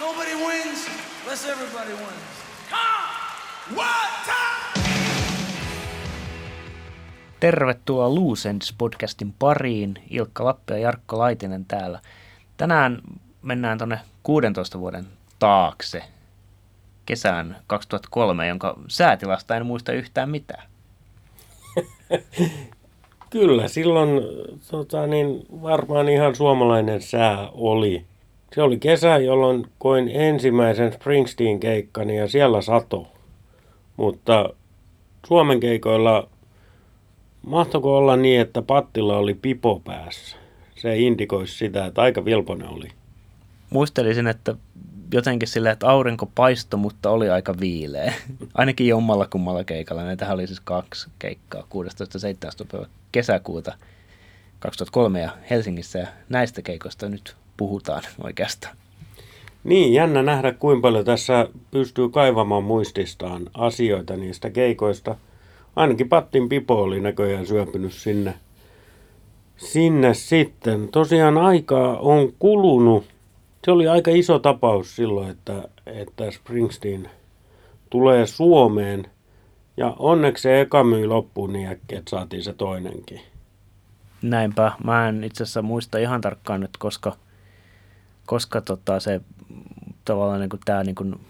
Nobody wins unless everybody wins. Come! One time! Tervetuloa Loose Ends podcastin pariin. Ilkka Lappi ja Jarkko Laitinen täällä. Tänään mennään tuonne 16 vuoden taakse kesään 2003, jonka säätilasta en muista yhtään mitään. Kyllä, silloin tota, niin, varmaan ihan suomalainen sää oli. Se oli kesä, jolloin koin ensimmäisen Springsteen-keikkani ja siellä sato. Mutta Suomen keikoilla mahtoiko olla niin, että pattilla oli pipo päässä? Se indikoisi sitä, että aika vilponen oli. Muistelisin, että jotenkin sillä, että aurinko paistoi, mutta oli aika viileä. Ainakin jommalla kummalla keikalla. Näitähän oli siis kaksi keikkaa, 16.17. päivä kesäkuuta 2003 ja Helsingissä. Ja näistä keikoista nyt puhutaan oikeastaan. Niin, jännä nähdä kuinka paljon tässä pystyy kaivamaan muististaan asioita niistä keikoista. Ainakin Pattin Pipo oli näköjään syöpynyt sinne, sinne sitten. Tosiaan aikaa on kulunut. Se oli aika iso tapaus silloin, että, että Springsteen tulee Suomeen. Ja onneksi se eka myi loppuun niin äkkiä, että saatiin se toinenkin. Näinpä. Mä en itse asiassa muista ihan tarkkaan nyt, koska, koska tota se tavallaan niin kuin tämä niin kuin,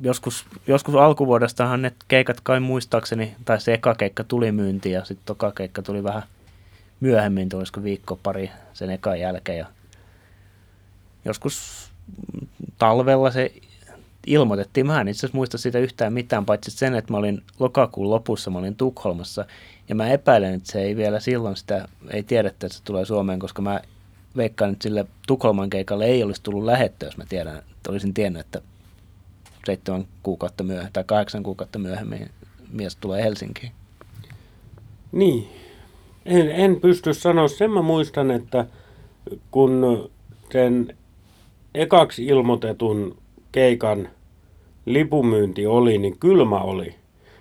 joskus, joskus alkuvuodestahan ne keikat kai muistaakseni, tai se eka keikka tuli myyntiin ja sitten toka keikka tuli vähän myöhemmin, tulisiko viikko pari sen ekan jälkeen. Ja joskus talvella se ilmoitettiin. Mä en itse asiassa muista siitä yhtään mitään, paitsi sen, että mä olin lokakuun lopussa, mä olin Tukholmassa. Ja mä epäilen, että se ei vielä silloin sitä, ei tiedettä, että se tulee Suomeen, koska mä veikkaan, että sille Tukholman keikalle ei olisi tullut lähettä, jos mä tiedän, että olisin tiennyt, että seitsemän kuukautta myöhemmin tai kahdeksan kuukautta myöhemmin mies tulee Helsinkiin. Niin, en, en pysty sanoa. Sen mä muistan, että kun sen ekaksi ilmoitetun keikan lipumyynti oli, niin kylmä oli.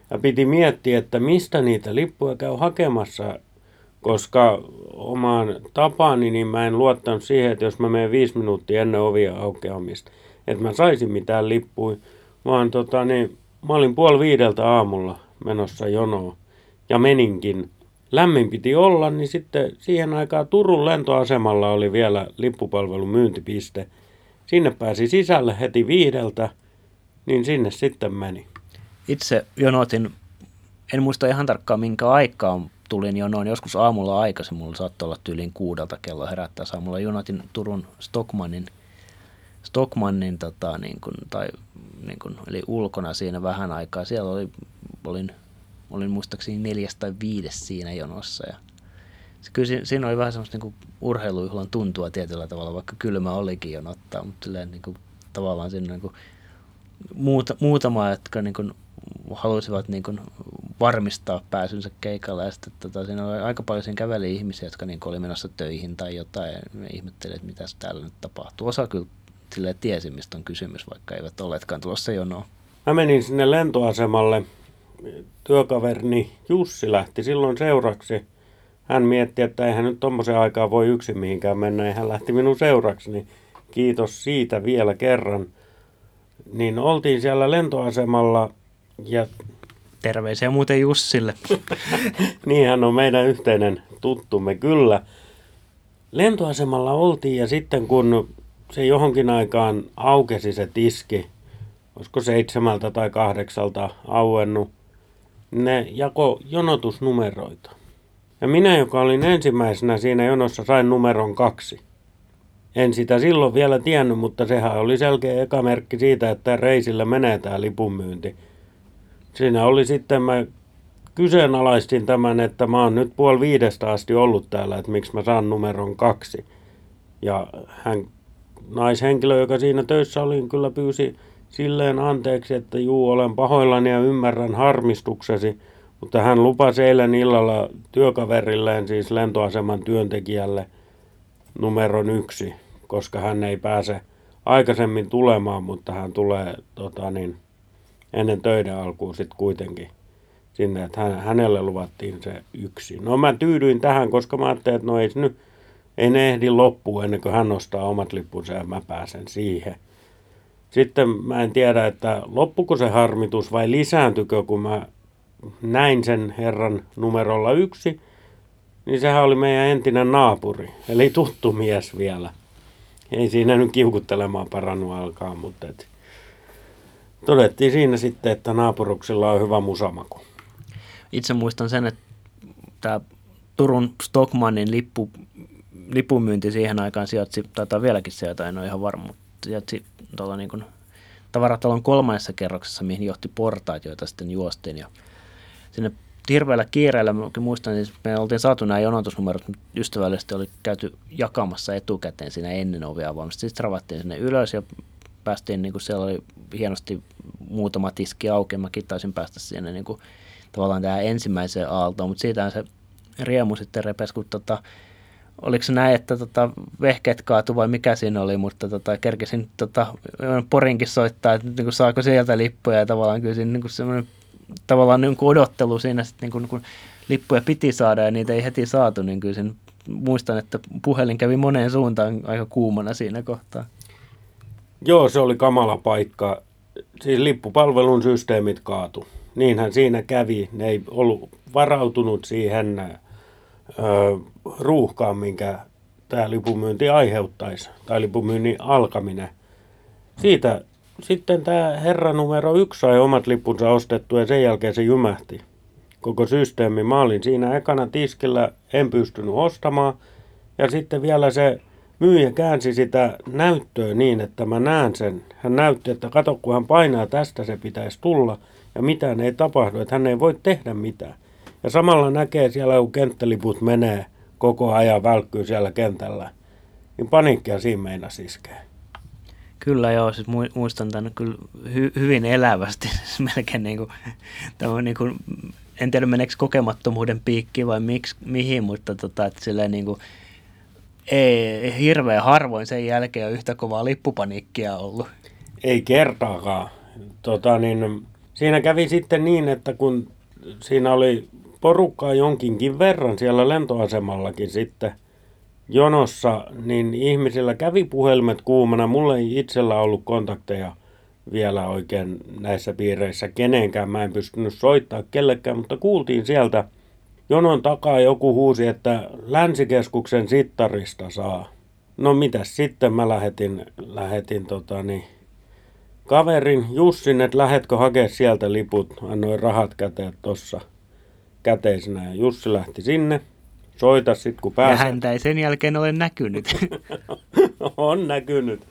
Ja piti miettiä, että mistä niitä lippuja käy hakemassa, koska omaan tapaani niin mä en luottanut siihen, että jos mä menen viisi minuuttia ennen ovia aukeamista, että mä saisin mitään lippuja, vaan tota, niin, mä olin puoli viideltä aamulla menossa jonoon ja meninkin. Lämmin piti olla, niin sitten siihen aikaan Turun lentoasemalla oli vielä lippupalvelun myyntipiste. Sinne pääsi sisälle heti viideltä, niin sinne sitten meni. Itse jonotin, en muista ihan tarkkaan minkä aikaa tulin jonoon, joskus aamulla aikaisin, mulla saattoi olla tyyliin kuudelta kello herättää aamulla. Jonotin Turun Stockmannin, Stockmannin tota, niin kuin, tai niin kuin, eli ulkona siinä vähän aikaa. Siellä oli, olin, olin muistaakseni neljäs tai viides siinä jonossa ja se, kyllä siinä oli vähän semmoista niin urheilujuhlan tuntua tietyllä tavalla, vaikka kylmä olikin jonottaa, mutta silleen niin kuin, tavallaan siinä niin kuin, muuta, muutama, jotka niin kuin, halusivat niin kuin, varmistaa pääsynsä keikalle. Ja sitten tota, siinä oli aika paljon siinä käveli ihmisiä, jotka niin oli menossa töihin tai jotain. Ja ihmetteli, että mitä täällä nyt tapahtuu. Osa kyllä silleen tiesi, mistä on kysymys, vaikka eivät olleetkaan tulossa jonoon. Mä menin sinne lentoasemalle. Työkaverini Jussi lähti silloin seuraksi. Hän mietti, että eihän nyt tuommoisen aikaa voi yksin mihinkään mennä, ja hän lähti minun seuraksi, niin kiitos siitä vielä kerran. Niin oltiin siellä lentoasemalla ja Terveisiä muuten Jussille. niin hän on meidän yhteinen tuttumme, kyllä. Lentoasemalla oltiin ja sitten kun se johonkin aikaan aukesi se tiski, olisiko seitsemältä tai kahdeksalta auennut, ne jako jonotusnumeroita. Ja minä, joka olin ensimmäisenä siinä jonossa, sain numeron kaksi. En sitä silloin vielä tiennyt, mutta sehän oli selkeä eka merkki siitä, että reisillä menee tämä lipunmyynti. Siinä oli sitten, mä kyseenalaistin tämän, että mä oon nyt puoli viidestä asti ollut täällä, että miksi mä saan numeron kaksi. Ja hän, naishenkilö, joka siinä töissä oli, kyllä pyysi silleen anteeksi, että juu, olen pahoillani ja ymmärrän harmistuksesi, mutta hän lupasi eilen illalla työkaverilleen, siis lentoaseman työntekijälle, numeron yksi, koska hän ei pääse aikaisemmin tulemaan, mutta hän tulee tota, niin, ennen töiden alkuun sitten kuitenkin sinne, että hän, hänelle luvattiin se yksi. No mä tyydyin tähän, koska mä ajattelin, että no ei nyt, ei ne ehdi loppuun ennen kuin hän ostaa omat lippunsa ja mä pääsen siihen. sitten mä en tiedä, että loppuko se harmitus vai lisääntykö, kun mä näin sen herran numerolla yksi, niin sehän oli meidän entinen naapuri, eli tuttu mies vielä. Ei siinä nyt kiukuttelemaan parannut alkaa, mutta et todettiin siinä sitten, että naapuruksilla on hyvä musamaku. Itse muistan sen, että tämä Turun Stockmannin lippu, lipumyynti siihen aikaan sijaitsi, taitaa vieläkin sieltä, en ole ihan varma, mutta sijaitsi tuolla niin kuin tavaratalon kolmannessa kerroksessa, mihin johti portaat, joita sitten juostiin. Ja sinne hirveällä kiireellä, mä muistan, että me oltiin saatu nämä jonotusnumerot, mutta ystävällisesti oli käyty jakamassa etukäteen siinä ennen ovia avaamista. Sitten ravattiin sinne ylös ja päästiin, niin kuin siellä oli hienosti muutama tiski auki, mäkin taisin päästä sinne niin kuin, tavallaan tähän ensimmäiseen aaltoon, mutta siitä se riemu sitten repesi, kun tota, oliko se näin, että tota, vehkeet kaatu vai mikä siinä oli, mutta tota, kerkesin tota, Porinkin soittaa, että niin kuin, saako sieltä lippuja ja tavallaan kyllä siinä niin semmoinen tavallaan niin kuin odottelu siinä sitten, niin kuin, kun lippuja piti saada ja niitä ei heti saatu, niin kyllä sen, muistan, että puhelin kävi moneen suuntaan aika kuumana siinä kohtaa. Joo, se oli kamala paikka. Siis lippupalvelun systeemit kaatu. Niinhän siinä kävi. Ne ei ollut varautunut siihen ö, ruuhkaan, minkä tämä lipumyynti aiheuttaisi, tai lipumyynnin alkaminen. Siitä sitten tämä herra numero yksi sai omat lippunsa ostettua ja sen jälkeen se jymähti. Koko systeemi. Mä olin siinä ekana tiskillä, en pystynyt ostamaan. Ja sitten vielä se myyjä käänsi sitä näyttöä niin, että mä näen sen. Hän näytti, että kato kun hän painaa tästä se pitäisi tulla ja mitään ei tapahdu, että hän ei voi tehdä mitään. Ja samalla näkee siellä, kun kenttäliput menee koko ajan välkkyy siellä kentällä, niin paniikkia siinä meinasi iskee. Kyllä joo, siis muistan tämän kyllä hy- hyvin elävästi, melkein niin kuin, tämä niin kuin, en tiedä meneekö kokemattomuuden piikki vai miksi, mihin, mutta tota, että silleen niin kuin, ei hirveän harvoin sen jälkeen ole yhtä kovaa lippupaniikkia ollut. Ei kertaakaan. Tota, niin, siinä kävi sitten niin, että kun siinä oli porukkaa jonkinkin verran siellä lentoasemallakin sitten jonossa, niin ihmisillä kävi puhelimet kuumana. Mulla ei itsellä ollut kontakteja vielä oikein näissä piireissä kenenkään. Mä en pystynyt soittaa kellekään, mutta kuultiin sieltä jonon takaa joku huusi, että länsikeskuksen sittarista saa. No mitäs sitten mä lähetin, lähetin tota niin, kaverin Jussin, että lähetkö hakea sieltä liput. Annoin rahat käteen tossa käteisenä ja Jussi lähti sinne. Soita sit kun pääsee. Ja häntä ei sen jälkeen ole näkynyt. on näkynyt.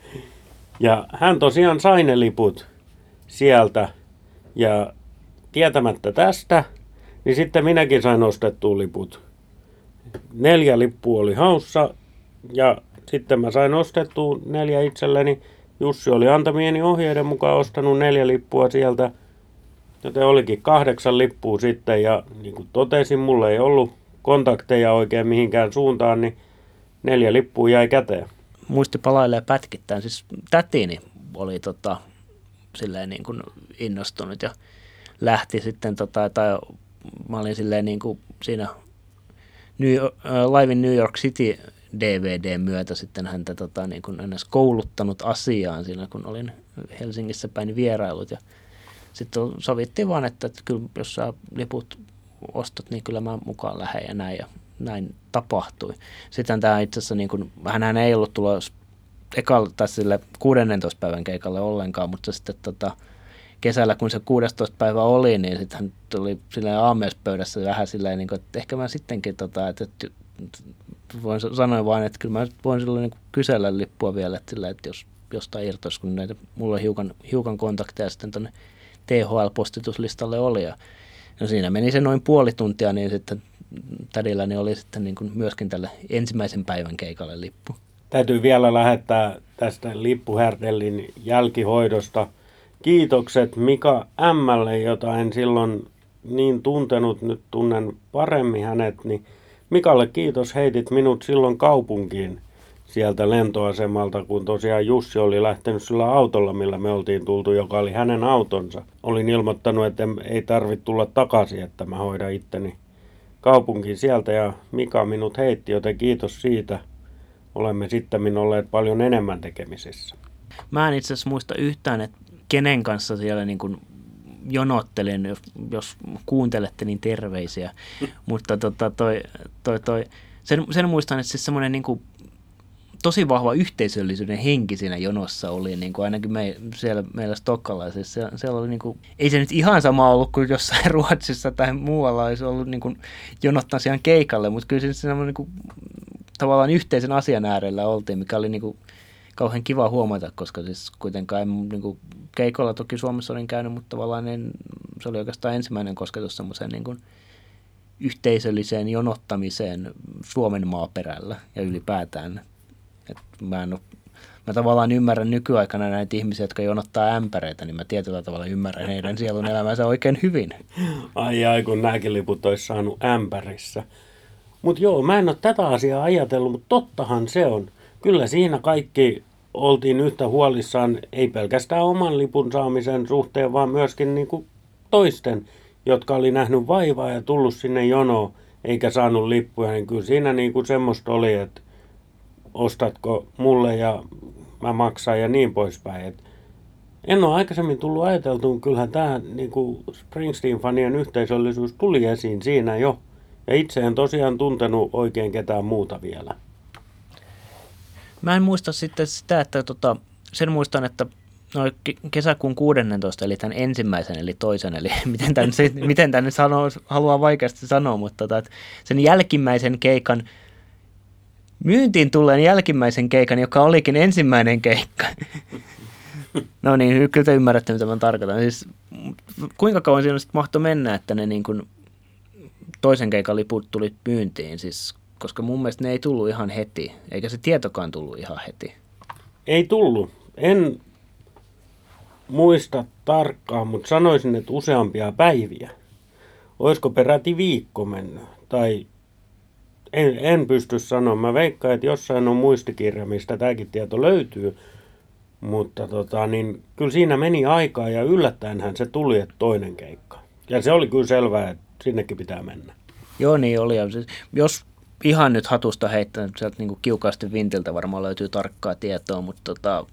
Ja hän tosiaan sai ne liput sieltä. Ja tietämättä tästä, niin sitten minäkin sain ostettua liput. Neljä lippua oli haussa ja sitten mä sain ostettua neljä itselleni. Jussi oli antamieni ohjeiden mukaan ostanut neljä lippua sieltä, joten olikin kahdeksan lippua sitten ja niin kuin totesin, mulla ei ollut kontakteja oikein mihinkään suuntaan, niin neljä lippua jäi käteen. Muisti palailee pätkittäin. Siis tätini oli tota, silleen niin kuin innostunut ja lähti sitten, tota, tai mä olin silleen niin kuin siinä New York, Live in New York City DVD myötä sitten häntä tota, niin kuin kouluttanut asiaan siinä, kun olin Helsingissä päin vierailut. Ja sitten sovittiin vaan, että, että kyllä jos saa liput ostot, niin kyllä mä mukaan lähden ja näin. Ja näin tapahtui. Sitten tämä itse asiassa, niin kuin, hän ei ollut tulos ekalla, tai sille 16 päivän keikalle ollenkaan, mutta sitten tota, kesällä, kun se 16 päivä oli, niin sitten hän tuli silleen aamiaispöydässä vähän silleen, niin kuin, että ehkä mä sittenkin, tota, että, että voin sanoa vain, että kyllä mä voin silloin niin kysellä lippua vielä, että, sillä, että jos jostain irtoisi, kun näitä, mulla on hiukan, hiukan kontakteja sitten tuonne THL-postituslistalle oli. Ja, no siinä meni se noin puoli tuntia, niin sitten tädilläni oli sitten niin kuin myöskin tälle ensimmäisen päivän keikalle lippu. Täytyy vielä lähettää tästä lippuhärdellin jälkihoidosta – kiitokset Mika Ämmälle, jota en silloin niin tuntenut, nyt tunnen paremmin hänet, niin Mikalle kiitos, heitit minut silloin kaupunkiin sieltä lentoasemalta, kun tosiaan Jussi oli lähtenyt sillä autolla, millä me oltiin tultu, joka oli hänen autonsa. Olin ilmoittanut, että ei tarvitse tulla takaisin, että mä hoidan itteni kaupunkiin sieltä ja Mika minut heitti, joten kiitos siitä. Olemme sitten olleet paljon enemmän tekemisissä. Mä en itse asiassa muista yhtään, että kenen kanssa siellä niin kuin jonottelen, jos, jos kuuntelette, niin terveisiä. Mutta tota, toi, toi, toi, sen, sen muistan, että siis semmoinen niin kuin tosi vahva yhteisöllisyyden henki siinä jonossa oli, niin kuin ainakin me, siellä meillä stokkalaisissa. Siellä, siellä oli niin kuin, ei se nyt ihan sama ollut kuin jossain Ruotsissa tai muualla olisi ollut niin kuin jonottaa siihen keikalle, mutta kyllä se niin kuin, tavallaan yhteisen asian äärellä oltiin, mikä oli niin kuin, kauhean kiva huomata, koska siis kuitenkaan en, niin kuin, keikolla toki Suomessa olin käynyt, mutta tavallaan en, se oli oikeastaan ensimmäinen kosketus semmoiseen niin kuin, yhteisölliseen jonottamiseen Suomen maaperällä ja ylipäätään. Et mä, en ole, mä tavallaan ymmärrän nykyaikana näitä ihmisiä, jotka jonottaa ämpäreitä, niin mä tietyllä tavalla ymmärrän heidän sielun elämänsä oikein hyvin. Ai ai, kun nämäkin liput olisi saanut ämpärissä. Mutta joo, mä en ole tätä asiaa ajatellut, mutta tottahan se on. Kyllä siinä kaikki oltiin yhtä huolissaan, ei pelkästään oman lipun saamisen suhteen, vaan myöskin niin kuin toisten, jotka oli nähnyt vaivaa ja tullut sinne jonoon, eikä saanut lippuja, niin kyllä siinä niin kuin semmoista oli, että ostatko mulle ja mä maksan ja niin poispäin. Et en ole aikaisemmin tullut ajateltuun, kyllähän tämä niin Springsteen-fanien yhteisöllisyys tuli esiin siinä jo. Ja itse en tosiaan tuntenut oikein ketään muuta vielä. Mä en muista sitten sitä, että tota, sen muistan, että no, kesäkuun 16, eli tämän ensimmäisen, eli toisen, eli miten tämän, miten tämän sanoo, haluaa vaikeasti sanoa, mutta tota, sen jälkimmäisen keikan, myyntiin tulleen jälkimmäisen keikan, joka olikin ensimmäinen keikka. No niin, kyllä te ymmärrätte, mitä mä tarkoitan. Siis, kuinka kauan siinä sitten mahtoi mennä, että ne niin kuin toisen keikan liput tuli myyntiin? Siis koska mun mielestä ne ei tullut ihan heti, eikä se tietokaan tullut ihan heti. Ei tullut. En muista tarkkaan, mutta sanoisin, että useampia päiviä. Olisiko peräti viikko mennyt? Tai en, en pysty sanomaan. Mä veikkaan, että jossain on muistikirja, mistä tämäkin tieto löytyy. Mutta tota, niin, kyllä siinä meni aikaa ja yllättäenhän se tuli, että toinen keikka. Ja se oli kyllä selvää, että sinnekin pitää mennä. Joo, niin oli. Jos ihan nyt hatusta heittänyt, sieltä niin kiukaasti vintiltä varmaan löytyy tarkkaa tietoa, mutta tota,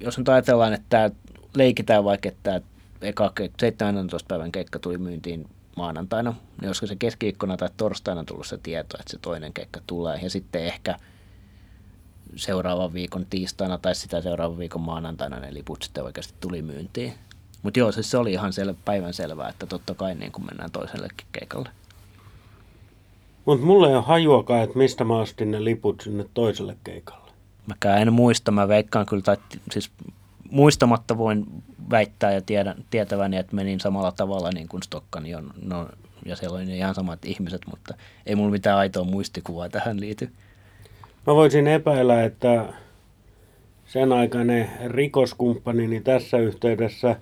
jos nyt ajatellaan, että tämä leikitään vaikka, että tämä eka 17. päivän keikka tuli myyntiin maanantaina, niin olisiko se keskiviikkona tai torstaina tullut se tieto, että se toinen keikka tulee, ja sitten ehkä seuraavan viikon tiistaina tai sitä seuraavan viikon maanantaina ne liput sitten oikeasti tuli myyntiin. Mutta joo, siis se oli ihan sel- päivän selvää, että totta kai niin kun mennään toisellekin keikalle. Mutta mulla ei ole hajuakaan, että mistä mä ostin ne liput sinne toiselle keikalle. Mäkään en muista, mä veikkaan kyllä, tai siis muistamatta voin väittää ja tiedän, tietäväni, että menin samalla tavalla niin kuin Stokkan, jo, no, ja siellä oli ihan samat ihmiset, mutta ei mulla mitään aitoa muistikuvaa tähän liity. Mä voisin epäillä, että sen aikainen rikoskumppanini tässä yhteydessä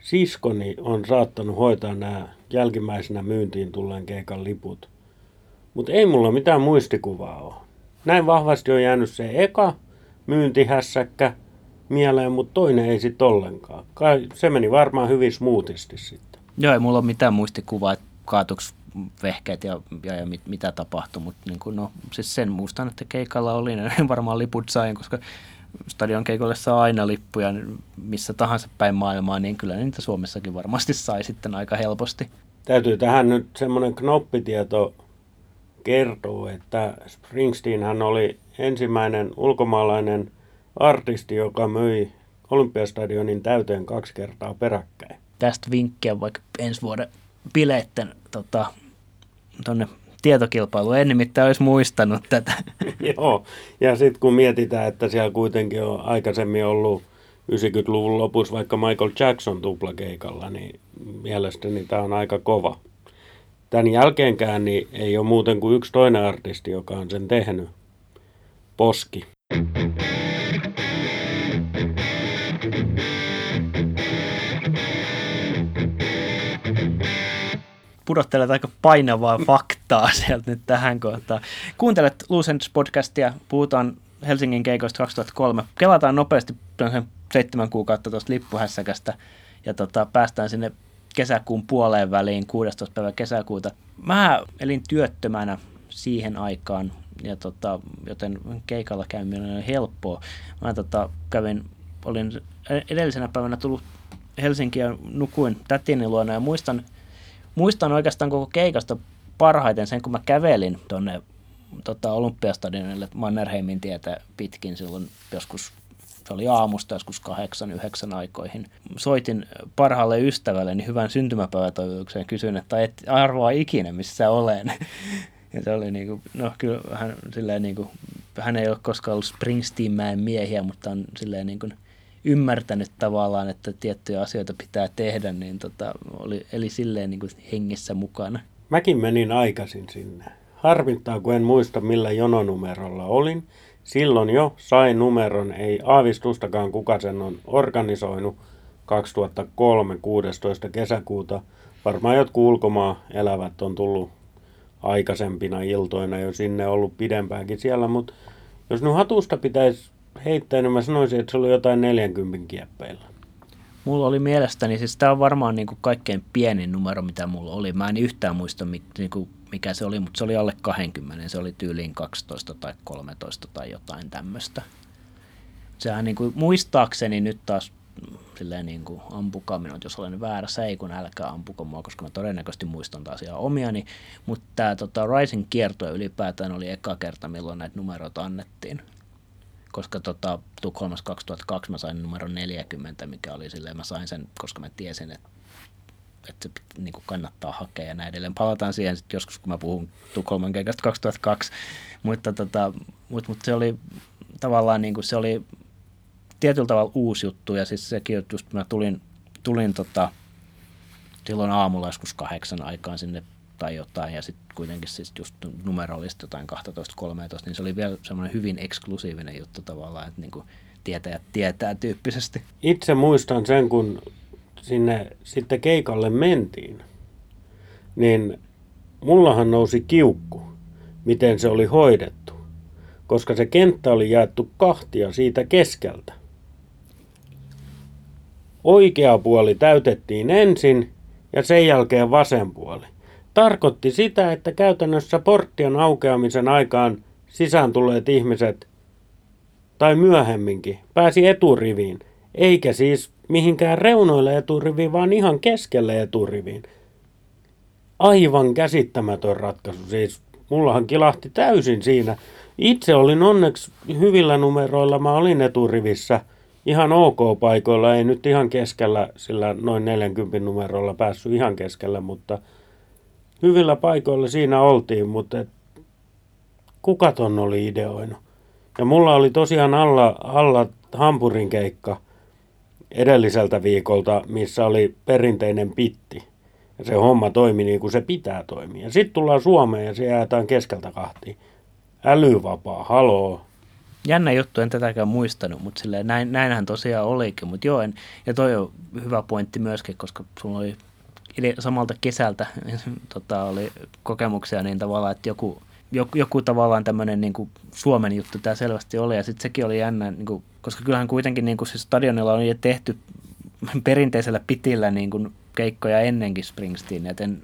siskoni on saattanut hoitaa nämä jälkimmäisenä myyntiin tulleen keikan liput – mutta ei mulla mitään muistikuvaa ole. Näin vahvasti on jäänyt se eka myyntihässäkkä mieleen, mutta toinen ei sitten ollenkaan. Kai se meni varmaan hyvin smoothisti sitten. Joo, ei mulla ole mitään muistikuvaa, että kaatuks vehkeet ja, ja, ja mit, mitä tapahtui, mutta niin kuin, no, siis sen muistan, että keikalla oli, ne varmaan liput sain, koska stadion keikolle saa aina lippuja missä tahansa päin maailmaa, niin kyllä niitä Suomessakin varmasti sai sitten aika helposti. Täytyy tähän nyt semmoinen knoppitieto kertoo, että Springsteen hän oli ensimmäinen ulkomaalainen artisti, joka myi Olympiastadionin täyteen kaksi kertaa peräkkäin. Tästä vinkkiä vaikka ensi vuoden bileitten tota, tonne tietokilpailu. En nimittäin olisi muistanut tätä. Joo, ja sitten kun mietitään, että siellä kuitenkin on aikaisemmin ollut 90-luvun lopussa vaikka Michael Jackson tuplakeikalla, niin mielestäni tämä on aika kova tämän jälkeenkään niin ei ole muuten kuin yksi toinen artisti, joka on sen tehnyt. Poski. pudottelet aika painavaa faktaa sieltä nyt tähän kohtaan. Kuuntelet Lucents podcastia, puhutaan Helsingin keikoista 2003. Kelataan nopeasti seitsemän kuukautta tuosta lippuhässäkästä ja tota, päästään sinne kesäkuun puoleen väliin, 16. päivä kesäkuuta. Mä elin työttömänä siihen aikaan, ja tota, joten keikalla käyminen oli helppoa. Mä tota, kävin olin edellisenä päivänä tullut Helsinkiin ja nukuin tätini luona ja muistan, muistan oikeastaan koko keikasta parhaiten sen, kun mä kävelin tuonne tota, Olympiastadionille Mannerheimin tietä pitkin silloin joskus se oli aamusta joskus kahdeksan, yhdeksän aikoihin. Soitin parhaalle ystävälleni hyvän syntymäpäivätoivotuksen ja kysyin, että et arvoa ikinä, missä olen. Ja se oli niinku, no kyllä hän, silleen niinku, hän ei ole koskaan ollut Springsteen-mäen miehiä, mutta on silleen niinku ymmärtänyt tavallaan, että tiettyjä asioita pitää tehdä, niin tota, oli, eli silleen niinku hengissä mukana. Mäkin menin aikaisin sinne. Harmittaa, kun en muista millä jononumerolla olin. Silloin jo sain numeron, ei aavistustakaan kuka sen on organisoinut 2003 16. kesäkuuta. Varmaan jotkut ulkomaa elävät on tullut aikaisempina iltoina jo sinne ollut pidempäänkin siellä, mutta jos nyt hatusta pitäisi heittää, niin mä sanoisin, että se oli jotain 40 kieppeillä. Mulla oli mielestäni, siis tämä on varmaan niin kuin kaikkein pienin numero, mitä mulla oli. Mä en yhtään muista, niin kuin mikä se oli, mutta se oli alle 20. Se oli tyyliin 12 tai 13 tai jotain tämmöistä. Sehän niin kuin, muistaakseni nyt taas silleen niin kuin ampukaa minut, jos olen väärässä, ei kun älkää ampuko mua, koska mä todennäköisesti muistan taas ihan omiani. Mutta tämä tota, Rising kierto ylipäätään oli eka kerta, milloin näitä numeroita annettiin. Koska tota, Tukholmassa 2002 mä sain numero 40, mikä oli silleen, mä sain sen, koska mä tiesin, että että se niin kuin kannattaa hakea ja näin edelleen. Palataan siihen sitten joskus, kun mä puhun Tukholman keikasta 2002, mutta, tota, mutta, mutta se oli tavallaan niin kuin se oli tietyllä tavalla uusi juttu ja siis sekin, että just mä tulin, tulin tota, silloin aamulla joskus kahdeksan aikaan sinne tai jotain, ja sitten kuitenkin siis just numerollista jotain 12-13, niin se oli vielä semmoinen hyvin eksklusiivinen juttu tavallaan, että niin kuin tietäjät tietää tyyppisesti. Itse muistan sen, kun sinne sitten keikalle mentiin, niin mullahan nousi kiukku, miten se oli hoidettu, koska se kenttä oli jaettu kahtia siitä keskeltä. Oikea puoli täytettiin ensin ja sen jälkeen vasen puoli. Tarkoitti sitä, että käytännössä porttien aukeamisen aikaan sisään tulleet ihmiset, tai myöhemminkin, pääsi eturiviin, eikä siis mihinkään reunoille eturiviin, vaan ihan keskelle eturiviin. Aivan käsittämätön ratkaisu. Siis mullahan kilahti täysin siinä. Itse olin onneksi hyvillä numeroilla, mä olin eturivissä ihan ok paikoilla, ei nyt ihan keskellä, sillä noin 40 numerolla päässyt ihan keskellä, mutta hyvillä paikoilla siinä oltiin, mutta et, kuka ton oli ideoinut? Ja mulla oli tosiaan alla, alla Hampurin keikka – edelliseltä viikolta, missä oli perinteinen pitti. Ja se homma toimi niin kuin se pitää toimia. Sitten tullaan Suomeen ja se jäätään keskeltä kahtiin. Älyvapaa, haloo. Jännä juttu, en tätäkään muistanut, mutta silleen, näin, näinhän tosiaan olikin. Mutta joo, en, ja toi on hyvä pointti myöskin, koska sulla oli samalta kesältä tota, oli kokemuksia niin tavallaan, että joku, joku, joku tavallaan tämmöinen niin Suomen juttu tämä selvästi oli. Ja sitten sekin oli jännä, niin kuin, koska kyllähän kuitenkin niin kuin, siis stadionilla on jo tehty perinteisellä pitillä niin kuin, keikkoja ennenkin Springsteen, joten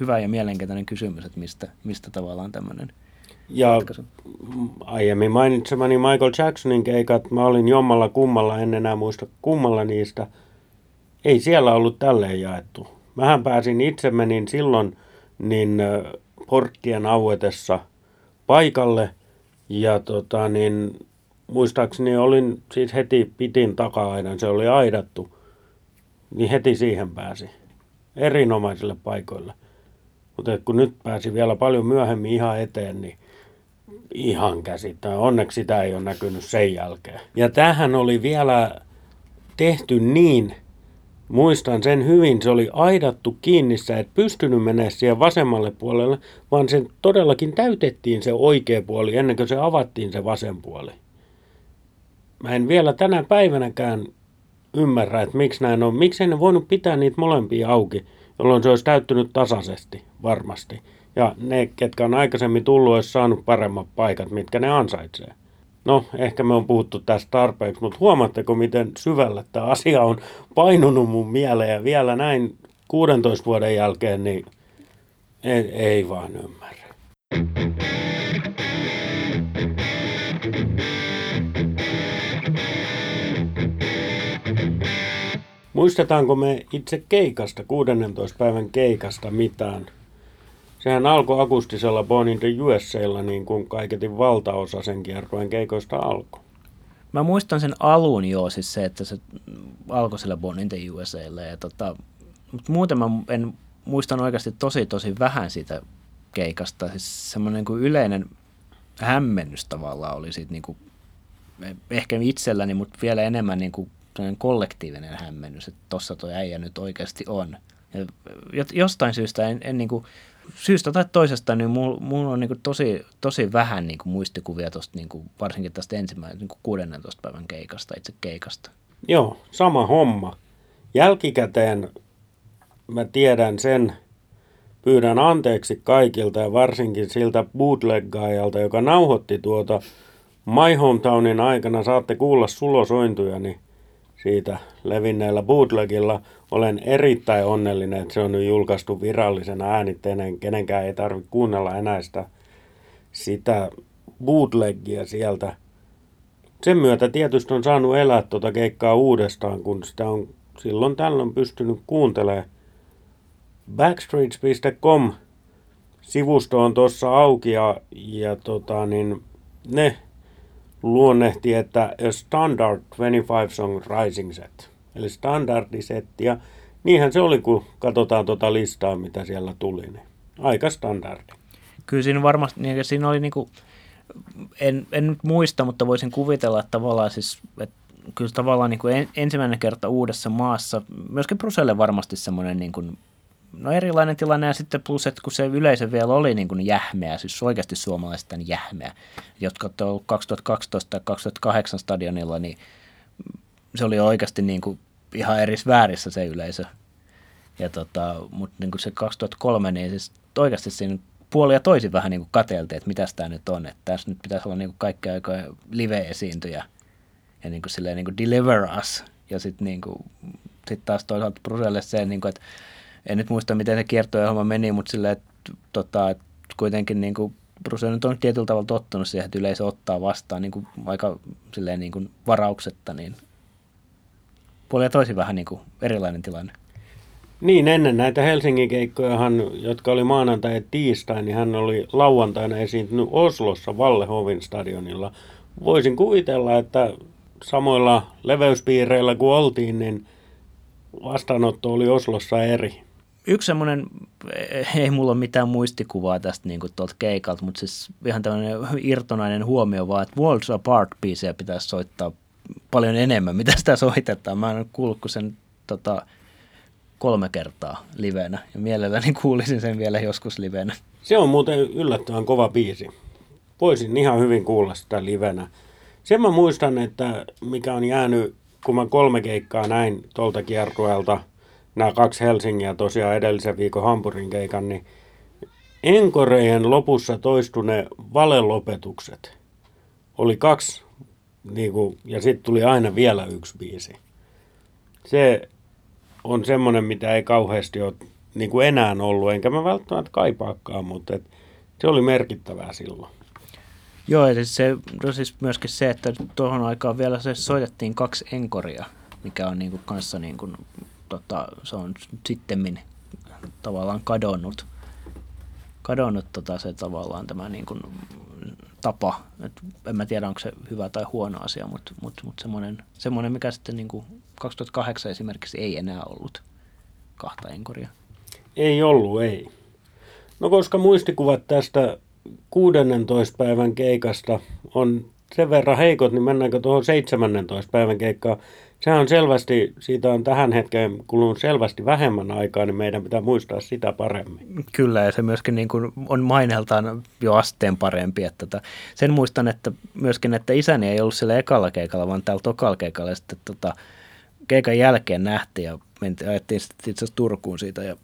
hyvä ja mielenkiintoinen kysymys, että mistä, mistä tavallaan tämmöinen ja ratkaisu. aiemmin mainitsemani Michael Jacksonin keikat, mä olin jommalla kummalla, en enää muista kummalla niistä. Ei siellä ollut tälleen jaettu. Mähän pääsin itse menin silloin niin porttien auetessa paikalle ja tota, niin, muistaakseni olin siis heti pitin taka-aidan, se oli aidattu, niin heti siihen pääsi erinomaisille paikoille. Mutta kun nyt pääsi vielä paljon myöhemmin ihan eteen, niin ihan käsittää. Onneksi sitä ei ole näkynyt sen jälkeen. Ja tähän oli vielä tehty niin, Muistan sen hyvin, se oli aidattu kiinni, sä et pystynyt menemään siihen vasemmalle puolelle, vaan sen todellakin täytettiin se oikea puoli ennen kuin se avattiin se vasen puoli. Mä en vielä tänä päivänäkään ymmärrä, että miksi näin on. Miksi ne voinut pitää niitä molempia auki, jolloin se olisi täyttynyt tasaisesti, varmasti. Ja ne, ketkä on aikaisemmin tullut, olisi saanut paremmat paikat, mitkä ne ansaitsee. No, ehkä me on puhuttu tästä tarpeeksi, mutta huomaatteko, miten syvällä tämä asia on painunut mun mieleen ja vielä näin 16 vuoden jälkeen, niin ei, ei vaan ymmärrä. Muistetaanko me itse keikasta, 16. päivän keikasta mitään? Sehän alkoi akustisella Born in the niin kuin kaiketin valtaosa sen kiertueen keikoista alkoi. Mä muistan sen alun jo, siis se, että se alkoi sillä Born in the. Ja tota, mutta muuten mä en muistan oikeasti tosi tosi vähän siitä keikasta. Siis semmoinen niin yleinen hämmennys tavallaan oli siitä niin kuin, ehkä itselläni, mutta vielä enemmän niin kuin kollektiivinen hämmennys, että tossa tuo äijä nyt oikeasti on. Ja jostain syystä en, en niin kuin, syystä tai toisesta, niin mulla, on niin tosi, tosi vähän niin kuin muistikuvia tosta, niin kuin, varsinkin tästä ensimmäisen niin 16 päivän keikasta, itse keikasta. Joo, sama homma. Jälkikäteen mä tiedän sen, pyydän anteeksi kaikilta ja varsinkin siltä bootleggaajalta, joka nauhoitti tuota My Hometownin aikana. Saatte kuulla sulosointujani siitä levinneellä bootlegilla. Olen erittäin onnellinen, että se on nyt julkaistu virallisena äänitteenä. Kenenkään ei tarvitse kuunnella enää sitä, sitä bootlegia sieltä. Sen myötä tietysti on saanut elää tuota keikkaa uudestaan, kun sitä on silloin tällöin pystynyt kuuntelemaan backstreets.com sivusto on tuossa auki ja, ja tota, niin ne luonnehti, että a standard 25 song rising set, eli standardisetti ja niinhän se oli, kun katsotaan tuota listaa, mitä siellä tuli, niin aika standardi. Kyllä siinä varmasti, niin siinä oli niinku, en, en nyt muista, mutta voisin kuvitella, että tavallaan siis, että kyllä tavallaan niin kuin ensimmäinen kerta uudessa maassa, myöskin Bruselle varmasti semmoinen niin kuin no erilainen tilanne ja sitten plus, että kun se yleisö vielä oli niin kuin jähmeä, siis oikeasti suomalaisten jähmeä, jotka on 2012 tai 2008 stadionilla, niin se oli oikeasti niin kuin ihan eri väärissä se yleisö. Ja tota, mutta niin kuin se 2003, niin siis oikeasti siinä puoli ja toisin vähän niin kuin kateeltiin, että mitä tämä nyt on. Että tässä nyt pitäisi olla niin kuin kaikki aikoja live-esiintyjä ja niin kuin silleen niin kuin deliver us. Ja sitten niin kuin, sit taas toisaalta Bruselle se, niin kuin, että en nyt muista, miten se kiertoehjelma meni, mutta sillä, että, tota, että kuitenkin niin kuin Bruce nyt on tietyllä tavalla tottunut siihen, että yleisö ottaa vastaan niin kuin aika silleen niin kuin varauksetta, niin puolia toisin vähän niin kuin erilainen tilanne. Niin, ennen näitä Helsingin keikkojahan, jotka oli maanantai ja tiistai, niin hän oli lauantaina esiintynyt Oslossa Vallehovin stadionilla. Voisin kuvitella, että samoilla leveyspiireillä kuin oltiin, niin vastaanotto oli Oslossa eri yksi semmoinen, ei mulla ole mitään muistikuvaa tästä niin tuolta keikalta, mutta siis ihan tämmöinen irtonainen huomio vaan, että Worlds Apart-biisejä pitäisi soittaa paljon enemmän, mitä sitä soitetaan. Mä en kuullut kuin sen tota, kolme kertaa livenä ja mielelläni kuulisin sen vielä joskus livenä. Se on muuten yllättävän kova biisi. Voisin ihan hyvin kuulla sitä livenä. Sen mä muistan, että mikä on jäänyt, kun mä kolme keikkaa näin tuolta kiertueelta – nämä kaksi Helsingiä tosiaan edellisen viikon Hampurin keikan, niin enkorejen lopussa toistune valelopetukset. Oli kaksi, niin kuin, ja sitten tuli aina vielä yksi biisi. Se on semmoinen, mitä ei kauheasti ole niin kuin enää ollut, enkä mä välttämättä kaipaakaan, mutta et, se oli merkittävää silloin. Joo, ja se, no siis myöskin se, että tuohon aikaan vielä se soitettiin kaksi enkoria, mikä on niin kuin kanssa niin kuin tota, se on sitten tavallaan kadonnut, kadonnut tota, se tavallaan tämä niin kuin, tapa. Et en mä tiedä, onko se hyvä tai huono asia, mutta, mutta, mutta semmoinen, semmoinen, mikä sitten niin kuin 2008 esimerkiksi ei enää ollut kahta enkoria. Ei ollut, ei. No koska muistikuvat tästä 16 päivän keikasta on sen verran heikot, niin mennäänkö tuohon 17 päivän keikkaan. Sehän on selvästi, siitä on tähän hetkeen kulunut selvästi vähemmän aikaa, niin meidän pitää muistaa sitä paremmin. Kyllä, ja se myöskin niin kuin on maineeltaan jo asteen parempi. Että tota, sen muistan, että myöskin, että isäni ei ollut sillä ekalla keikalla, vaan täällä tokalla keikalla. Ja sitten tota, keikan jälkeen nähtiin ja mentiin, ajettiin sitten itse asiassa Turkuun siitä. Ja,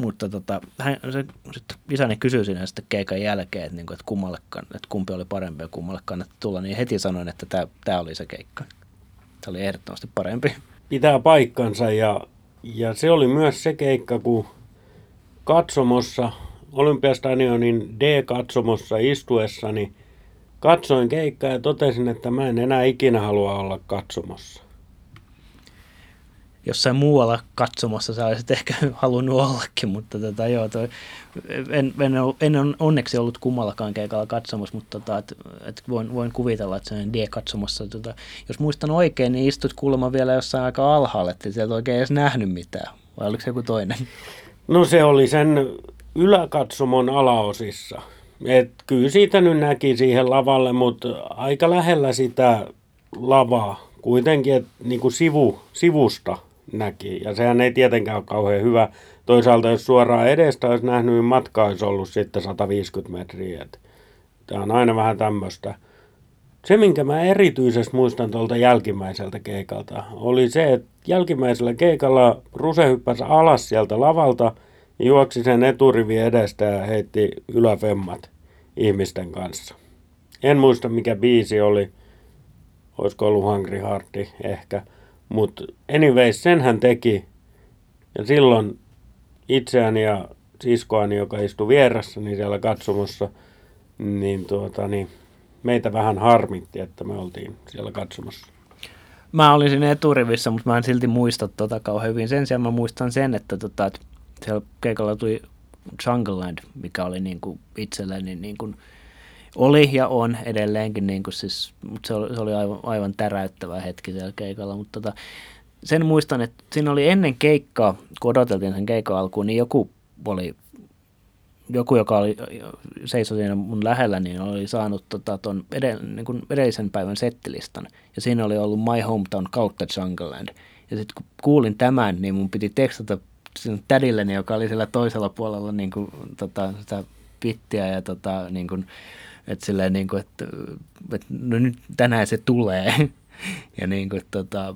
mutta tota, hän, se, sitten isäni kysyi sinne sitten keikan jälkeen, että, niin kuin, että, että kumpi oli parempi ja kummalle kannatti tulla, niin heti sanoin, että tämä oli se keikka. Se oli ehdottomasti parempi. Pitää paikkansa ja, ja se oli myös se keikka, kun katsomossa, Olympiastadionin D-katsomossa istuessani katsoin keikkaa ja totesin, että mä en enää ikinä halua olla katsomossa. Jossain muualla katsomassa sä olisit ehkä halunnut ollakin, mutta tota, joo, toi, en, en, en, en onneksi ollut kummallakaan keikalla katsomassa, mutta tota, et, et voin, voin kuvitella, että sen D-katsomassa, tota, jos muistan oikein, niin istut kuulemma vielä jossain aika alhaalla, että sieltä oikein edes nähnyt mitään, vai oliko se joku toinen? No se oli sen yläkatsomon alaosissa. Et kyllä siitä nyt näki siihen lavalle, mutta aika lähellä sitä lavaa kuitenkin, että niin sivu, sivusta näki. Ja sehän ei tietenkään ole kauhean hyvä. Toisaalta jos suoraan edestä olisi nähnyt, niin matka olisi ollut sitten 150 metriä. Tämä on aina vähän tämmöistä. Se, minkä mä erityisesti muistan tuolta jälkimmäiseltä keikalta, oli se, että jälkimmäisellä keikalla Ruse hyppäsi alas sieltä lavalta juoksi sen eturivi edestä ja heitti yläfemmat ihmisten kanssa. En muista, mikä biisi oli. Olisiko ollut Hungry Hearti ehkä. Mutta anyways, sen hän teki. Ja silloin itseäni ja siskoani, joka istui vieressäni siellä katsomossa, niin, tuota, niin meitä vähän harmitti, että me oltiin siellä katsomassa. Mä olin siinä eturivissä, mutta mä en silti muista tota kauhean hyvin. Sen sijaan mä muistan sen, että, tota, että siellä keikalla tuli Jungleland, mikä oli niin kuin itselleni niin kuin, oli ja on edelleenkin, niin kuin siis, mutta se oli, se oli aivan, aivan täräyttävä hetki siellä keikalla, mutta tota, sen muistan, että siinä oli ennen keikkaa, kun odoteltiin sen keikan alkuun, niin joku oli joku, joka oli seisoi siinä mun lähellä, niin oli saanut tota, ton edell, niin kuin edellisen päivän settilistan. Ja siinä oli ollut My Hometown kautta Jungleland. Ja sitten kun kuulin tämän, niin mun piti tekstata sinun tädilleni, joka oli siellä toisella puolella niin kuin, tota, sitä pittiä ja tota, niin kuin, että silleen niin kuin, että, että no nyt tänään se tulee. Ja niin kuin, tota,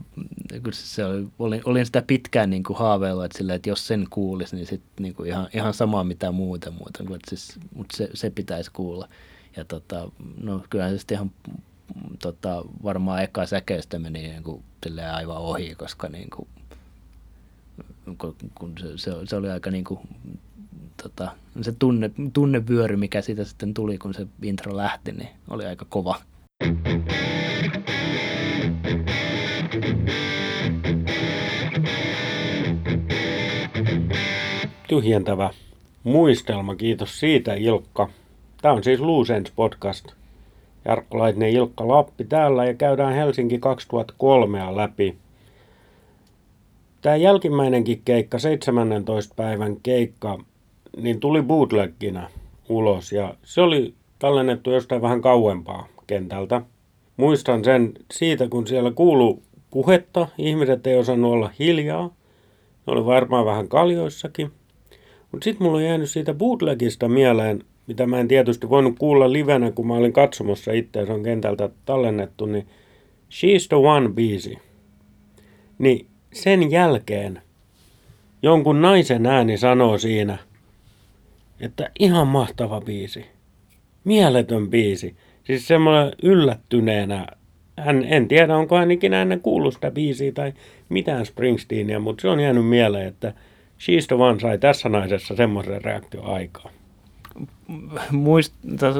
se oli, olin, olin sitä pitkään niin haaveilla, että, silleen, että jos sen kuulisi, niin sit niin kuin ihan, ihan samaa mitä muuta, muuta että siis, mutta se, se pitäisi kuulla. Ja tota, no kyllähän se sitten ihan tota, varmaan eka säkeistä meni niin kuin, aivan ohi, koska niin kuin, kun se, se, se oli aika niin kuin, tota, se tunne, tunnevyöry, mikä siitä sitten tuli, kun se intro lähti, niin oli aika kova. Tyhjentävä muistelma, kiitos siitä Ilkka. Tämä on siis Luusens podcast. Jarkko Laitinen Ilkka Lappi täällä ja käydään Helsinki 2003 läpi. Tämä jälkimmäinenkin keikka, 17. päivän keikka, niin tuli bootlegginä ulos ja se oli tallennettu jostain vähän kauempaa kentältä. Muistan sen siitä, kun siellä kuulu puhetta, ihmiset ei osannut olla hiljaa. Ne oli varmaan vähän kaljoissakin. Mutta sitten mulla on jäänyt siitä bootlegista mieleen, mitä mä en tietysti voinut kuulla livenä, kun mä olin katsomassa itse, se on kentältä tallennettu, niin She's the One biisi. Niin sen jälkeen jonkun naisen ääni sanoo siinä, että ihan mahtava biisi. Mieletön biisi. Siis semmoinen yllättyneenä. Hän, en tiedä, onko hän ikinä ennen kuullut sitä biisiä tai mitään Springsteenia, mutta se on jäänyt mieleen, että She's the One sai tässä naisessa semmoisen reaktio aikaa. Muist,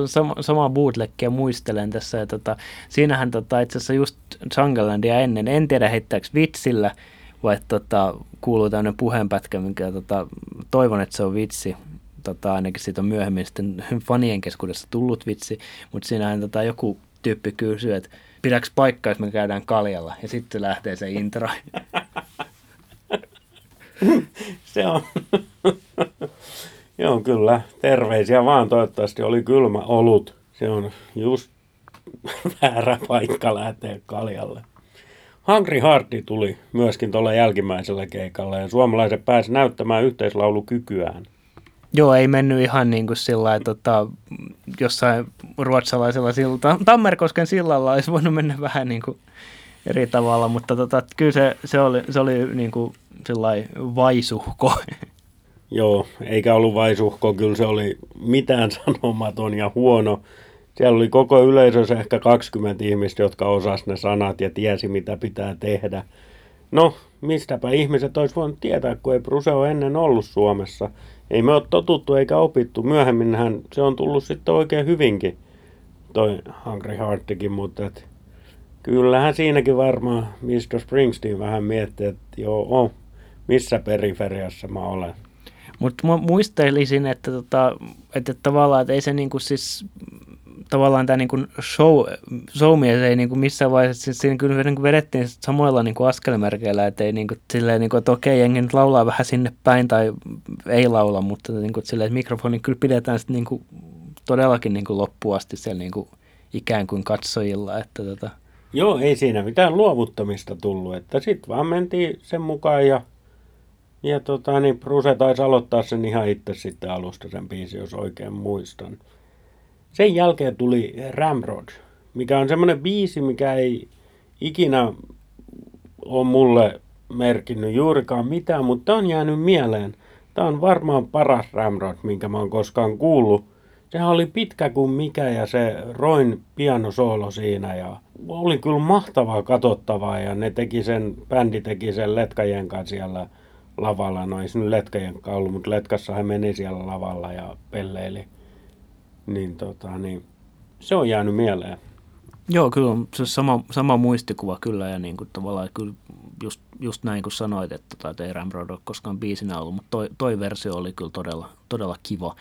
sama, sama bootleggia muistelen tässä. Ja tota, siinähän tota, itse asiassa just Junglelandia ennen, en tiedä heittääkö vitsillä, vai tota, kuuluu tämmöinen puheenpätkä, minkä tota, toivon, että se on vitsi. Tota, ainakin siitä on myöhemmin sitten fanien keskuudessa tullut vitsi, mutta siinähän tota, joku tyyppi kysyy, että pidäks paikkaa, jos me käydään kaljalla, ja sitten lähtee se intro. se on. Joo, kyllä. Terveisiä vaan. Toivottavasti oli kylmä olut. Se on just väärä paikka lähteä kaljalle. Hungry Hearti tuli myöskin tuolla jälkimmäisellä keikalla ja suomalaiset pääsi näyttämään yhteislaulukykyään. Joo, ei mennyt ihan niin kuin sillä tota, jossain ruotsalaisella sillä Tammerkosken sillalla olisi voinut mennä vähän niin kuin eri tavalla, mutta tota, kyllä se, se oli, se oli niin kuin vaisuhko. Joo, eikä ollut vaisuhko, kyllä se oli mitään sanomaton ja huono siellä oli koko yleisössä ehkä 20 ihmistä, jotka osas ne sanat ja tiesi, mitä pitää tehdä. No, mistäpä ihmiset olisi voinut tietää, kun ei Bruse ole ennen ollut Suomessa. Ei me ole totuttu eikä opittu. Myöhemminhän se on tullut sitten oikein hyvinkin, toi Hungry Heartikin, mutta et Kyllähän siinäkin varmaan Mr. Springsteen vähän miettii, että joo, oh, missä periferiassa mä olen. Mutta muistelisin, että, tota, että tavallaan, että ei se niinku siis tavallaan tämä niinku show, showmies ei niinku missään vaiheessa, siis siinä kyllä niinku vedettiin samoilla niinku askelmerkeillä, että ei niinku, silleen, niinku, että okei, jengi nyt laulaa vähän sinne päin tai ei laula, mutta niinku, silleen, että mikrofoni kyllä pidetään sitten niinku, todellakin niinku loppuun asti siellä niinku, ikään kuin katsojilla. Että tota. Joo, ei siinä mitään luovuttamista tullut, että sitten vaan mentiin sen mukaan ja ja tota, niin Bruse taisi aloittaa sen ihan itse sitten alusta sen biisi, jos oikein muistan. Sen jälkeen tuli Ramrod, mikä on semmoinen biisi, mikä ei ikinä ole mulle merkinnyt juurikaan mitään, mutta on jäänyt mieleen. Tämä on varmaan paras Ramrod, minkä mä oon koskaan kuullut. Sehän oli pitkä kuin mikä ja se Roin pianosoolo siinä ja oli kyllä mahtavaa katsottavaa ja ne teki sen, bändi teki sen Letkajen kanssa siellä lavalla. No ei se nyt Letkajen ollut, mutta Letkassa hän meni siellä lavalla ja pelleili niin, tota, niin se on jäänyt mieleen. Joo, kyllä on se sama, sama muistikuva kyllä ja niin kuin tavallaan kyllä just, just näin kuin sanoit, että, tota, ei Ramrod ole koskaan biisinä ollut, mutta toi, toi versio oli kyllä todella, todella kiva.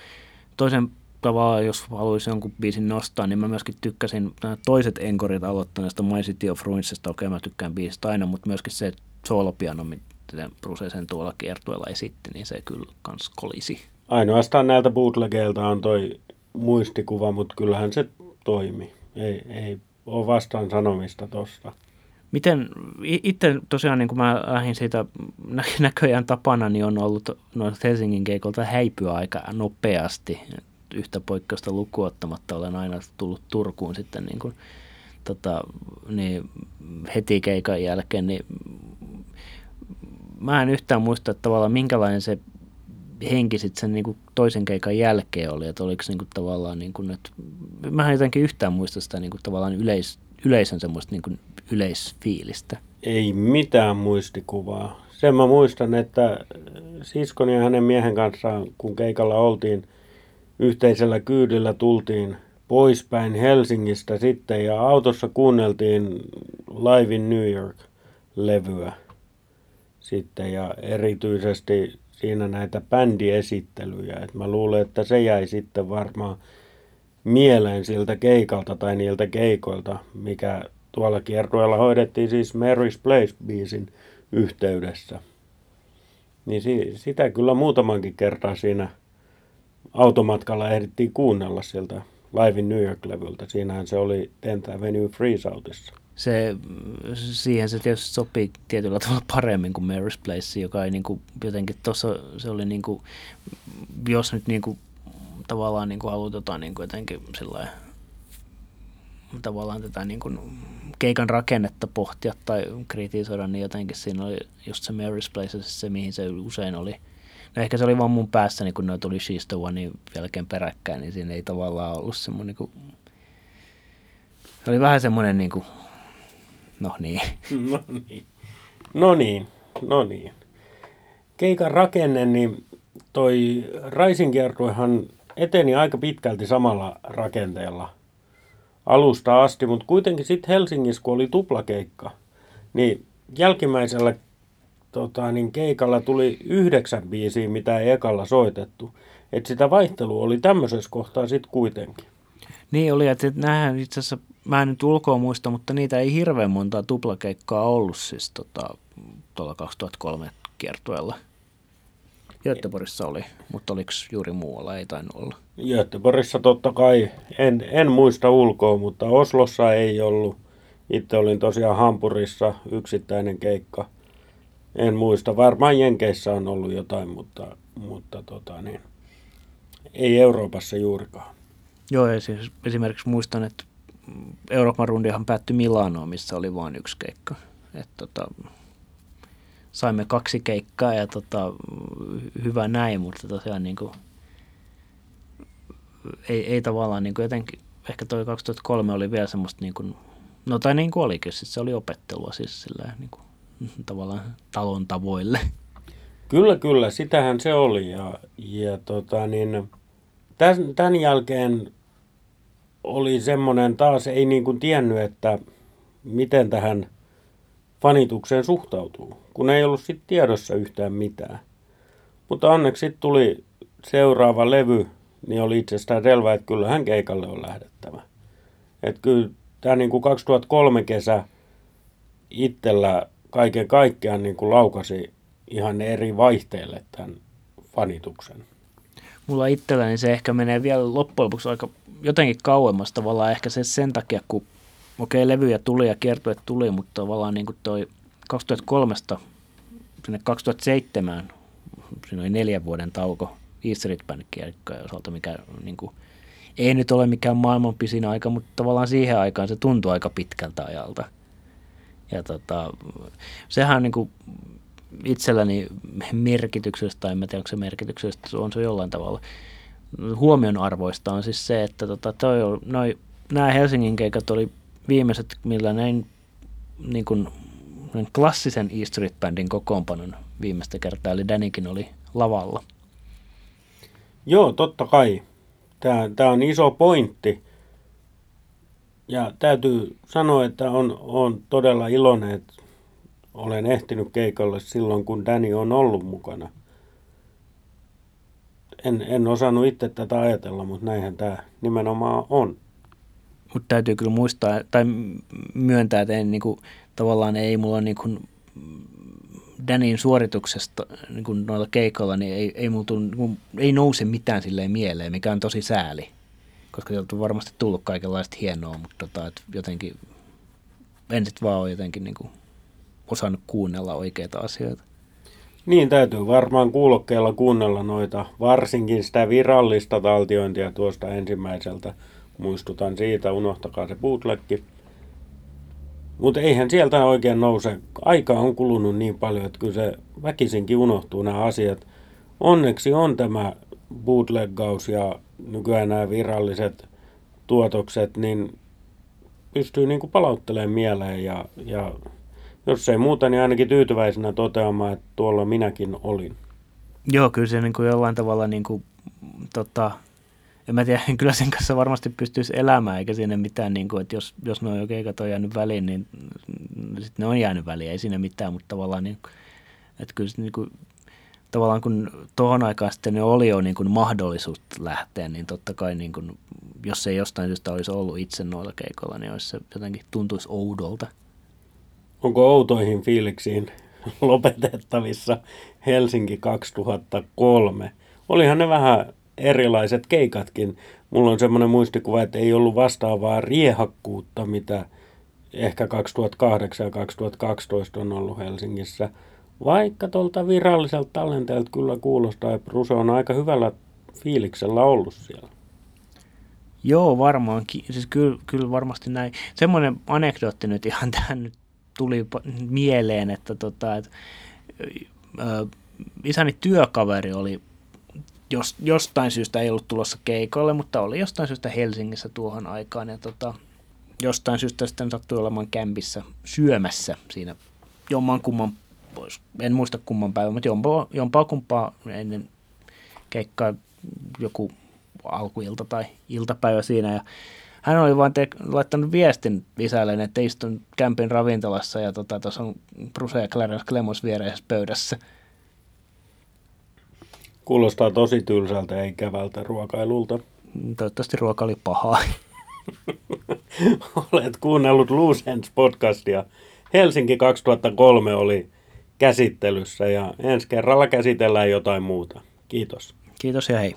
Toisen tavallaan, jos haluaisin jonkun biisin nostaa, niin mä myöskin tykkäsin toiset enkorit aloittaneesta My City of Ruinsista. Okei, mä tykkään biisistä aina, mutta myöskin se soolopiano, mitä Bruce sen tuolla kiertueella esitti, niin se kyllä kans kolisi. Ainoastaan näiltä bootlegeilta on toi muistikuva, mutta kyllähän se toimi. Ei, ei ole vastaan sanomista tuosta. Miten, itse tosiaan niin kuin mä lähdin siitä näköjään tapana, niin on ollut noilta Helsingin keikolta häipyä aika nopeasti. Yhtä poikkeusta lukuottamatta olen aina tullut Turkuun sitten niin kuin, tota, niin heti keikan jälkeen, niin mä en yhtään muista että tavallaan minkälainen se henki sitten sen kuin toisen keikan jälkeen oli, että oliko kuin tavallaan, niin kuin, että mä en jotenkin yhtään muista sitä kuin tavallaan yleis, yleisön semmoista niin kuin yleisfiilistä. Ei mitään muistikuvaa. Sen mä muistan, että siskoni ja hänen miehen kanssa, kun keikalla oltiin yhteisellä kyydillä, tultiin poispäin Helsingistä sitten ja autossa kuunneltiin Live in New York-levyä sitten ja erityisesti siinä näitä bändiesittelyjä. Et mä luulen, että se jäi sitten varmaan mieleen siltä keikalta tai niiltä keikoilta, mikä tuolla kiertueella hoidettiin siis Mary's Place-biisin yhteydessä. Niin si- sitä kyllä muutamankin kertaa siinä automatkalla ehdittiin kuunnella sieltä Live in New York-levyltä. Siinähän se oli 10th Avenue Freesoutissa se, siihen se tietysti sopii tietyllä tavalla paremmin kuin Mary's Place, joka ei niin kuin, jotenkin tuossa se oli niin kuin, jos nyt niin kuin, tavallaan niin kuin halutaan niin kuin jotenkin sillä tavallaan tätä niin kuin keikan rakennetta pohtia tai kritisoida, niin jotenkin siinä oli just se Mary's Place se, mihin se usein oli. No ehkä se oli vaan mun päässäni, niin kun ne tuli She's the One jälkeen peräkkäin, niin siinä ei tavallaan ollut semmoinen niin kuin, se oli vähän semmoinen niin kuin, No niin. No niin. No niin. No niin. Keikan rakenne, niin toi Raisinkertuehan eteni aika pitkälti samalla rakenteella alusta asti, mutta kuitenkin sitten Helsingissä, kun oli tuplakeikka, niin jälkimmäisellä tota, niin keikalla tuli yhdeksän biisiä, mitä ei ekalla soitettu. että sitä vaihtelua oli tämmöisessä kohtaa sitten kuitenkin. Niin oli, että nämähän itse asiassa mä en nyt ulkoa muista, mutta niitä ei hirveän montaa tuplakeikkaa ollut siis tota, tuolla 2003 kiertueella. Göteborgissa oli, mutta oliko juuri muualla, ei tainnut olla. Göteborgissa totta kai, en, en muista ulkoa, mutta Oslossa ei ollut. Itse olin tosiaan Hampurissa yksittäinen keikka. En muista, varmaan Jenkeissä on ollut jotain, mutta, mutta tota niin, ei Euroopassa juurikaan. Joo, ja siis esimerkiksi muistan, että Euroopan rundihan päättyi Milanoon, missä oli vain yksi keikka. Et tota, saimme kaksi keikkaa ja tota, hyvä näin, mutta tosiaan niin kuin, ei, ei tavallaan niin kuin jotenkin, ehkä toi 2003 oli vielä semmoista niin kuin, no tai niin kuin olikin, siis se oli opettelua siis sillä niin kuin, tavallaan talon tavoille. Kyllä, kyllä, sitähän se oli ja, ja tota niin, tämän, tämän jälkeen oli semmoinen taas, ei niin kuin tiennyt, että miten tähän fanitukseen suhtautuu, kun ei ollut sitten tiedossa yhtään mitään. Mutta onneksi tuli seuraava levy, niin oli itsestään selvää, että kyllähän keikalle on lähdettävä. Että kyllä tämä niin kuin 2003 kesä itsellä kaiken kaikkiaan niin kuin laukasi ihan eri vaihteille tämän fanituksen. Mulla itselläni se ehkä menee vielä loppujen lopuksi aika jotenkin kauemmas tavallaan ehkä se sen takia, kun okei, okay, levyjä tuli ja kiertueet tuli, mutta tavallaan niin kuin toi 2003 sinne 2007, siinä oli neljän vuoden tauko E Street Band osalta, mikä niin kuin, ei nyt ole mikään maailman pisin aika, mutta tavallaan siihen aikaan se tuntui aika pitkältä ajalta. Ja tota, sehän niin kuin itselläni merkityksestä, tai en tiedä onko se merkityksestä, on se jollain tavalla huomionarvoista on siis se, että tota, toi, noi, nämä Helsingin keikat oli viimeiset, millä näin niin kuin, klassisen E Street Bandin kokoonpanon viimeistä kertaa, eli Danikin oli lavalla. Joo, totta kai. Tämä, tämä on iso pointti. Ja täytyy sanoa, että on, on todella iloinen, että olen ehtinyt keikalle silloin, kun Danny on ollut mukana. En, en osannut itse tätä ajatella, mutta näinhän tämä nimenomaan on. Mutta täytyy kyllä muistaa tai myöntää, että en, niin kuin, tavallaan ei mulla niin kuin, Danin suorituksesta niin kuin noilla keikoilla, niin ei, ei, mulla niin kuin, ei nouse mitään silleen mieleen, mikä on tosi sääli. Koska sieltä on varmasti tullut kaikenlaista hienoa, mutta tota, että jotenkin en sitten vaan ole jotenkin niin kuin, osannut kuunnella oikeita asioita. Niin, täytyy varmaan kuulokkeella kuunnella noita, varsinkin sitä virallista taltiointia tuosta ensimmäiseltä. Muistutan siitä, unohtakaa se bootlegki. Mutta eihän sieltä oikein nouse. Aika on kulunut niin paljon, että kyllä se väkisinkin unohtuu nämä asiat. Onneksi on tämä bootleggaus ja nykyään nämä viralliset tuotokset, niin pystyy niin kuin palauttelemaan mieleen ja, ja jos ei muuta, niin ainakin tyytyväisenä toteamaan, että tuolla minäkin olin. Joo, kyllä se niin kuin jollain tavalla, niin kuin, tota, en mä tiedä, kyllä sen kanssa varmasti pystyisi elämään, eikä siinä mitään, niin kuin, että jos, jos ne on keikat on jäänyt väliin, niin sitten ne on jäänyt väliin, ei siinä mitään, mutta tavallaan, niin, että kyllä se, niin kuin, tavallaan kun tuohon aikaan sitten ne oli jo niin kuin mahdollisuus lähteä, niin totta kai niin kuin, jos ei jostain syystä olisi ollut itse noilla keikoilla, niin olisi se jotenkin tuntuisi oudolta onko outoihin fiiliksiin lopetettavissa Helsinki 2003. Olihan ne vähän erilaiset keikatkin. Mulla on semmoinen muistikuva, että ei ollut vastaavaa riehakkuutta, mitä ehkä 2008 ja 2012 on ollut Helsingissä. Vaikka tuolta viralliselta tallenteelta kyllä kuulostaa, että Bruse on aika hyvällä fiiliksellä ollut siellä. Joo, varmaankin. Siis kyllä, kyllä varmasti näin. Semmoinen anekdootti nyt ihan tähän nyt tuli mieleen, että, tota, että isäni työkaveri oli jos, jostain syystä ei ollut tulossa keikoille, mutta oli jostain syystä Helsingissä tuohon aikaan. Ja tota, jostain syystä sitten sattui olemaan kämpissä syömässä siinä jomman kumman. En muista kumman päivän, mutta jompaa, jompaa kumpaa ennen keikkaa joku alkuilta tai iltapäivä siinä. Ja hän oli vain te- laittanut viestin isälleen, että istun kämpin ravintolassa ja tota, tuossa on Bruce ja Clarence Clemos viereisessä pöydässä. Kuulostaa tosi tylsältä ja ikävältä ruokailulta. Toivottavasti ruoka oli pahaa. Olet kuunnellut Loose Ends podcastia. Helsinki 2003 oli käsittelyssä ja ensi kerralla käsitellään jotain muuta. Kiitos. Kiitos ja hei.